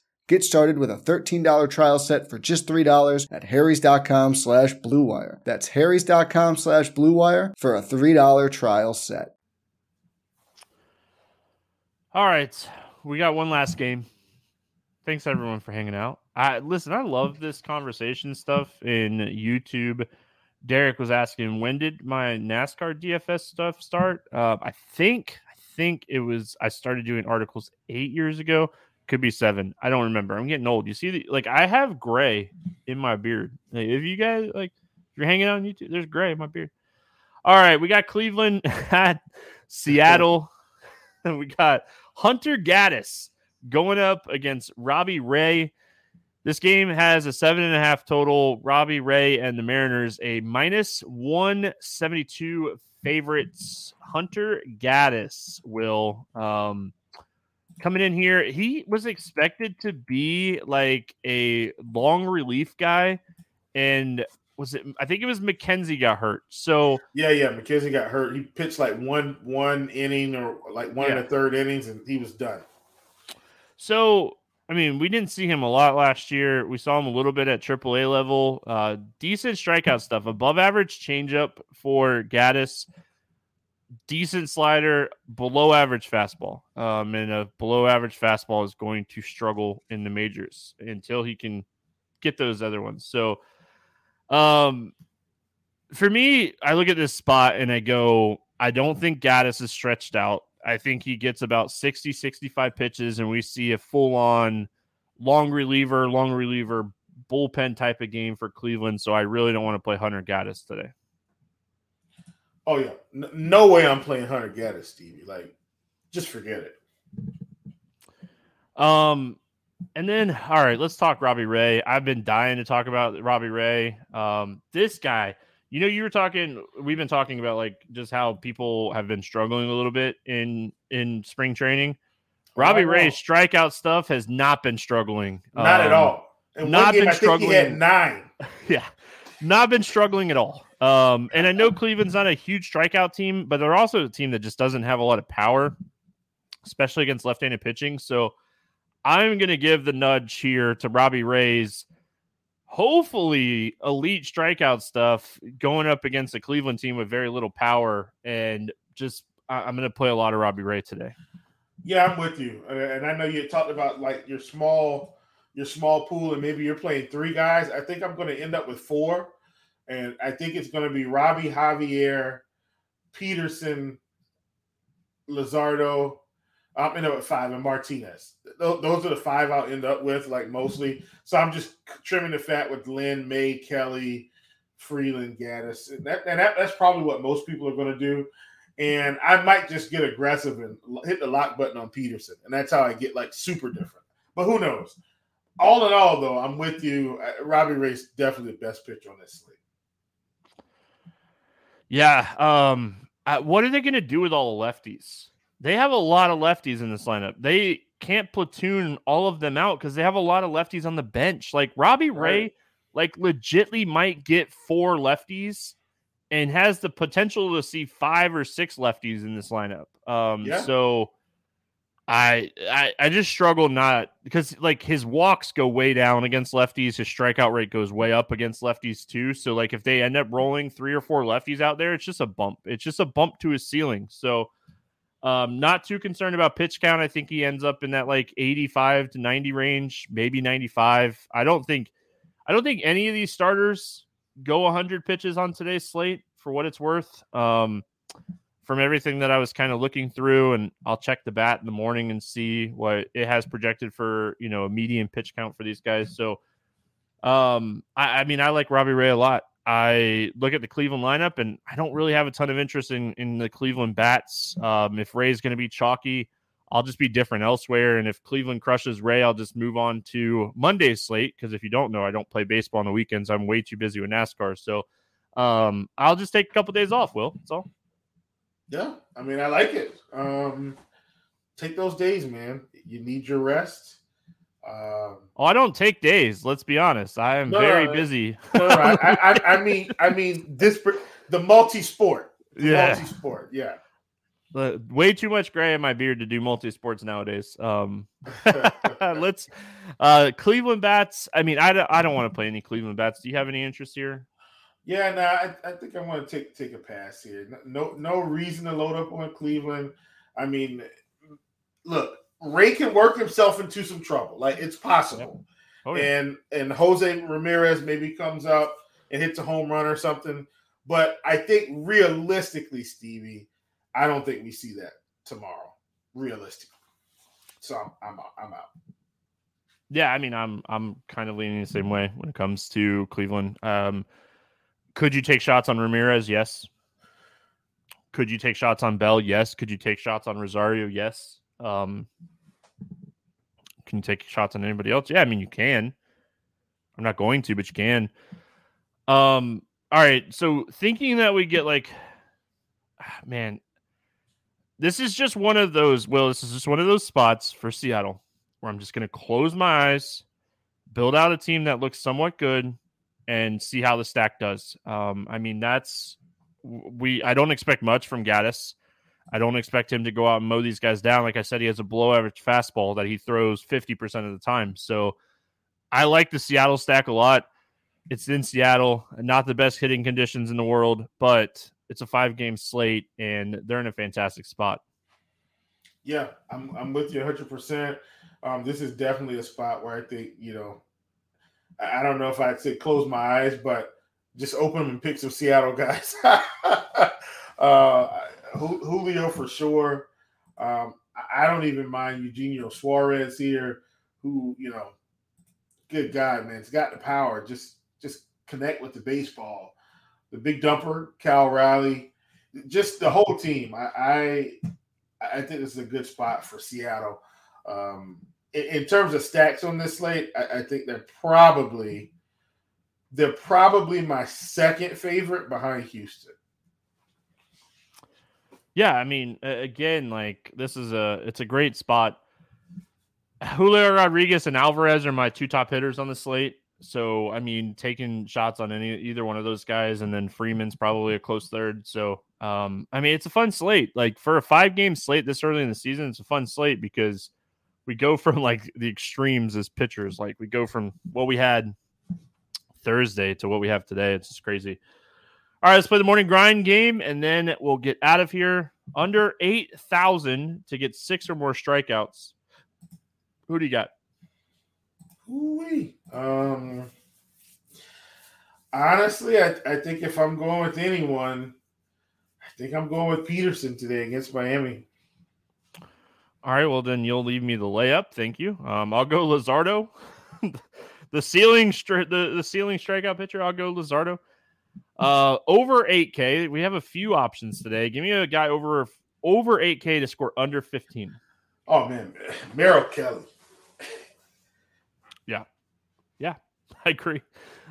S4: Get started with a $13 trial set for just $3 at harrys.com slash bluewire. That's harrys.com slash bluewire for a $3 trial set.
S1: All right. We got one last game. Thanks everyone for hanging out. I listen, I love this conversation stuff in YouTube. Derek was asking when did my NASCAR DFS stuff start? Uh, I think I think it was I started doing articles eight years ago. Could be seven. I don't remember. I'm getting old. You see, the, like I have gray in my beard. Like, if you guys like, if you're hanging out on YouTube, there's gray in my beard. All right, we got Cleveland at Seattle. and we got Hunter Gaddis going up against Robbie Ray. This game has a seven and a half total. Robbie Ray and the Mariners a minus 172 favorites. Hunter Gaddis will um, coming in here. He was expected to be like a long relief guy, and was it? I think it was McKenzie got hurt. So
S2: yeah, yeah, McKenzie got hurt. He pitched like one one inning or like one yeah. and a third innings, and he was done.
S1: So I mean, we didn't see him a lot last year. We saw him a little bit at AAA level. Uh, decent strikeout stuff, above average changeup for Gaddis, decent slider, below average fastball. Um, and a below average fastball is going to struggle in the majors until he can get those other ones. So, um, for me, I look at this spot and I go, I don't think Gaddis is stretched out. I think he gets about 60, 65 pitches, and we see a full on long reliever, long reliever, bullpen type of game for Cleveland. So I really don't want to play Hunter Gaddis today.
S2: Oh, yeah. no way I'm playing Hunter Gaddis, Stevie. Like, just forget it.
S1: Um, and then all right, let's talk Robbie Ray. I've been dying to talk about Robbie Ray. Um, this guy, you know, you were talking. We've been talking about like just how people have been struggling a little bit in in spring training. Robbie Ray's strikeout stuff has not been struggling.
S2: Not um, at all.
S1: In not game, been struggling. he
S2: had nine.
S1: yeah, not been struggling at all. Um, and I know Cleveland's not a huge strikeout team, but they're also a team that just doesn't have a lot of power, especially against left-handed pitching. So I'm going to give the nudge here to Robbie Ray's hopefully elite strikeout stuff going up against a Cleveland team with very little power. And just, I'm going to play a lot of Robbie Ray today.
S2: Yeah, I'm with you. And I know you talked about like your small, your small pool, and maybe you're playing three guys. I think I'm going to end up with four. And I think it's going to be Robbie Javier, Peterson, Luzardo, I'm end up at five and Martinez. Those are the five I'll end up with, like mostly. So I'm just trimming the fat with Lynn, May, Kelly, Freeland, Gaddis. And, that, and that, that's probably what most people are going to do. And I might just get aggressive and hit the lock button on Peterson. And that's how I get like super different. But who knows? All in all, though, I'm with you. Robbie Ray's definitely the best pitcher on this slate.
S1: Yeah. Um, what are they going to do with all the lefties? They have a lot of lefties in this lineup. They can't platoon all of them out because they have a lot of lefties on the bench. Like Robbie Ray, right. like legitly might get four lefties and has the potential to see five or six lefties in this lineup. Um, yeah. so I, I I just struggle not because like his walks go way down against lefties, his strikeout rate goes way up against lefties too. So like if they end up rolling three or four lefties out there, it's just a bump. It's just a bump to his ceiling. So um, not too concerned about pitch count. I think he ends up in that like 85 to 90 range, maybe 95. I don't think I don't think any of these starters go 100 pitches on today's slate for what it's worth. Um, from everything that I was kind of looking through, and I'll check the bat in the morning and see what it has projected for you know a median pitch count for these guys. So, um, I, I mean, I like Robbie Ray a lot. I look at the Cleveland lineup and I don't really have a ton of interest in, in the Cleveland bats. Um, if Ray's going to be chalky, I'll just be different elsewhere. And if Cleveland crushes Ray, I'll just move on to Monday's slate. Because if you don't know, I don't play baseball on the weekends. I'm way too busy with NASCAR. So um, I'll just take a couple days off, Will. That's all.
S2: Yeah. I mean, I like it. Um, take those days, man. You need your rest.
S1: Um, oh, I don't take days. Let's be honest. I am no, very no, busy.
S2: no, I, I, I, mean, I mean this the multi-sport. yeah, multi-sport. Yeah.
S1: way too much gray in my beard to do multi-sports nowadays. Um, let's uh, Cleveland bats. I mean, I don't, I don't want to play any Cleveland bats. Do you have any interest here?
S2: Yeah, no, I, I think I want to take take a pass here. No, no reason to load up on Cleveland. I mean, look, Ray can work himself into some trouble. Like it's possible. Oh, yeah. And and Jose Ramirez maybe comes up and hits a home run or something. But I think realistically, Stevie, I don't think we see that tomorrow. Realistically, so I'm I'm out. I'm out.
S1: Yeah, I mean, I'm I'm kind of leaning the same way when it comes to Cleveland. Um, could you take shots on Ramirez? Yes. Could you take shots on Bell? Yes. Could you take shots on Rosario? Yes. Um, can you take shots on anybody else? Yeah, I mean you can. I'm not going to, but you can. Um, all right. So thinking that we get like, man, this is just one of those. Well, this is just one of those spots for Seattle where I'm just going to close my eyes, build out a team that looks somewhat good, and see how the stack does. Um, I mean, that's we. I don't expect much from Gaddis. I don't expect him to go out and mow these guys down. Like I said, he has a below average fastball that he throws 50% of the time. So I like the Seattle stack a lot. It's in Seattle, not the best hitting conditions in the world, but it's a five game slate and they're in a fantastic spot.
S2: Yeah, I'm, I'm with you 100%. Um, this is definitely a spot where I think, you know, I don't know if I'd say close my eyes, but just open them and pick some Seattle guys. uh, Julio for sure. Um, I don't even mind Eugenio Suarez here, who you know, good guy, man. He's got the power. Just just connect with the baseball. The big dumper, Cal Raleigh, just the whole team. I I, I think this is a good spot for Seattle. Um, in, terms of stacks on this slate, I, I think they're probably they're probably my second favorite behind Houston.
S1: Yeah, I mean, again, like this is a it's a great spot. Julio Rodriguez and Alvarez are my two top hitters on the slate. So I mean, taking shots on any either one of those guys, and then Freeman's probably a close third. So um, I mean, it's a fun slate. Like for a five game slate this early in the season, it's a fun slate because we go from like the extremes as pitchers. Like we go from what we had Thursday to what we have today. It's just crazy. All right, let's play the morning grind game, and then we'll get out of here. Under eight thousand to get six or more strikeouts. Who do you got?
S2: Ooh-wee. Um, honestly, I, I think if I'm going with anyone, I think I'm going with Peterson today against Miami.
S1: All right, well then you'll leave me the layup. Thank you. Um, I'll go Luzardo. the ceiling stri- the, the ceiling strikeout pitcher, I'll go Luzardo. Uh, over 8K. We have a few options today. Give me a guy over over 8K to score under 15.
S2: Oh man, Merrill Kelly.
S1: Yeah, yeah, I agree.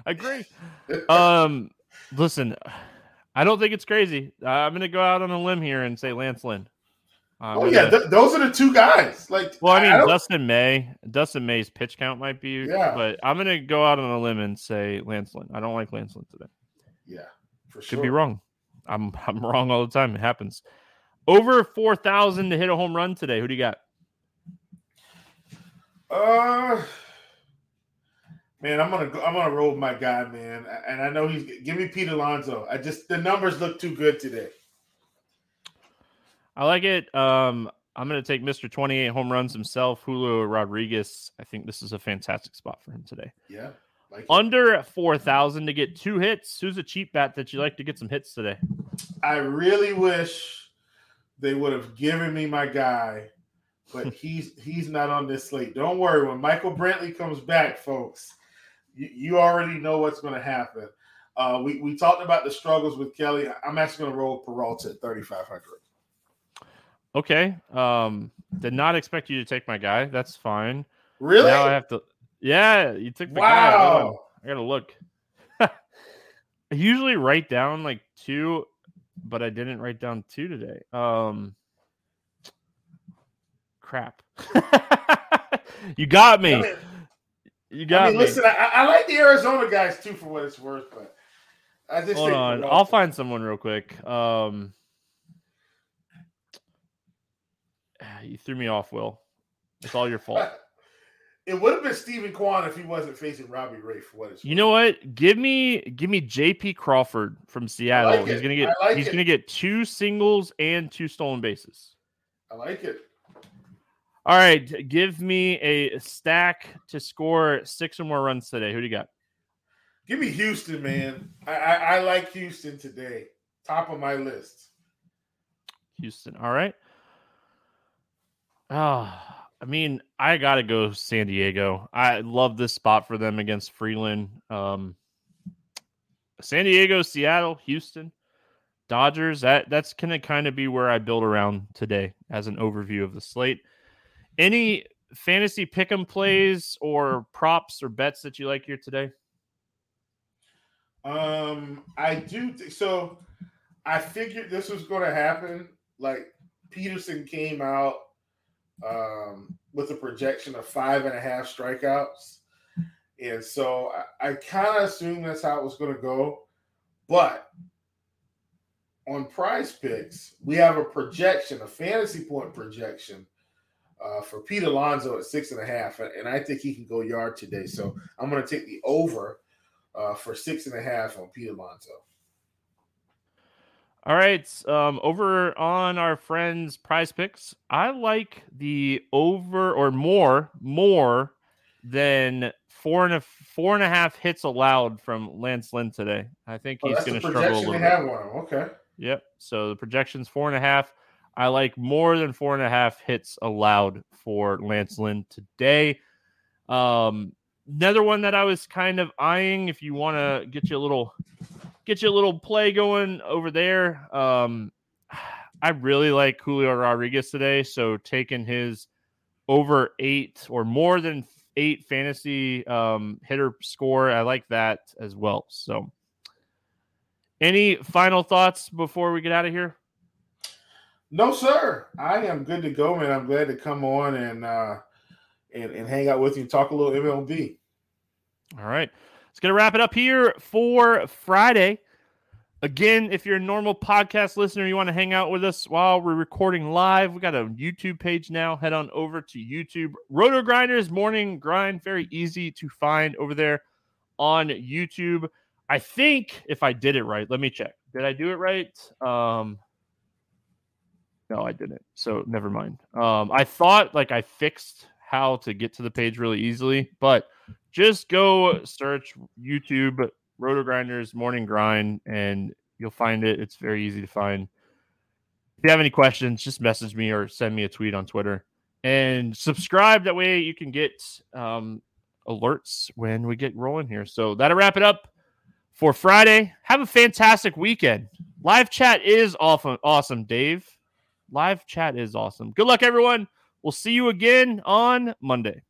S1: I agree. um, listen, I don't think it's crazy. I'm going to go out on a limb here and say Lance Lynn.
S2: Um, oh yeah, th- those are the two guys. Like,
S1: well, I mean, I Dustin May, Dustin May's pitch count might be, yeah. But I'm gonna go out on a limb and say Lance Lynn. I don't like Lance Lynn today.
S2: Yeah, for sure.
S1: Could be wrong. I'm I'm wrong all the time. It happens. Over four thousand to hit a home run today. Who do you got?
S2: Uh, man, I'm gonna go, I'm gonna roll with my guy, man. And I know he's give me Pete Alonso. I just the numbers look too good today.
S1: I like it. Um, I'm going to take Mr. 28 home runs himself, Julio Rodriguez. I think this is a fantastic spot for him today.
S2: Yeah.
S1: Like Under 4,000 to get two hits. Who's a cheap bat that you like to get some hits today?
S2: I really wish they would have given me my guy, but he's he's not on this slate. Don't worry. When Michael Brantley comes back, folks, you, you already know what's going to happen. Uh, we, we talked about the struggles with Kelly. I'm actually going to roll Peralta at 3,500.
S1: Okay. Um, did not expect you to take my guy. That's fine.
S2: Really?
S1: Now I have to. Yeah, you took the
S2: wow.
S1: guy. I gotta look. I usually write down like two, but I didn't write down two today. Um, crap. you got me. I mean, you got I mean,
S2: me. Listen, I, I, like the Arizona guys too, for what it's worth, but I just
S1: hold on. I'll find someone real quick. Um. You threw me off, Will. It's all your fault.
S2: it would have been Steven Kwan if he wasn't facing Robbie Ray for what it's.
S1: You know what? Give me give me J.P. Crawford from Seattle. Like he's gonna get like he's it. gonna get two singles and two stolen bases.
S2: I like it.
S1: All right, give me a stack to score six or more runs today. Who do you got?
S2: Give me Houston, man. I, I, I like Houston today. Top of my list.
S1: Houston. All right. Oh, I mean, I gotta go San Diego. I love this spot for them against Freeland. Um, San Diego, Seattle, Houston, Dodgers. That that's gonna kind of be where I build around today as an overview of the slate. Any fantasy pick'em plays or props or bets that you like here today?
S2: Um, I do. Th- so I figured this was going to happen. Like Peterson came out um, with a projection of five and a half strikeouts. And so I, I kind of assumed that's how it was going to go. But on PrizePicks, we have a projection, a fantasy point projection uh, for Pete Alonso at six and a half. And I think he can go yard today. So I'm going to take the over uh, for six and a half on Pete Alonso.
S1: All right. Um, over on our friends PrizePicks, I like the over or more, more than four and a four and a half hits allowed from Lance Lynn today. I think
S2: Oh,
S1: he's
S2: that's
S1: going to struggle a little.
S2: they
S1: bit.
S2: one. Okay.
S1: Yep. So the projection's four and a half. I like more than four and a half hits allowed for Lance Lynn today. Um, another one that I was kind of eyeing, if you want to get you a little, get you a little play going over there. Um, I really like Julio Rodriguez today. So taking his over eight or more than eight fantasy um, hitter score, I like that as well. So. Any final thoughts before we get out of here?
S2: No, sir. I am good to go, man. I'm glad to come on and uh and, and hang out with you and talk a little MLB.
S1: All right. It's going to wrap it up here for Friday. Again, if you're a normal podcast listener, you want to hang out with us while we're recording live, we got a YouTube page now. Head on over to YouTube. RotoGrinders Morning Grind. Very easy to find over there on YouTube. I think if I did it right, let me check. Did I do it right? Um, no, I didn't. So never mind. Um, I thought like I fixed how to get to the page really easily, but just go search YouTube RotoGrinders Morning Grind and you'll find it. It's very easy to find. If you have any questions, just message me or send me a tweet on Twitter and subscribe. That way you can get um, alerts when we get rolling here. So that'll wrap it up for Friday. Have a fantastic weekend. Live chat is awesome, awesome, Dave. Live chat is awesome. Good luck, everyone. We'll see you again on Monday.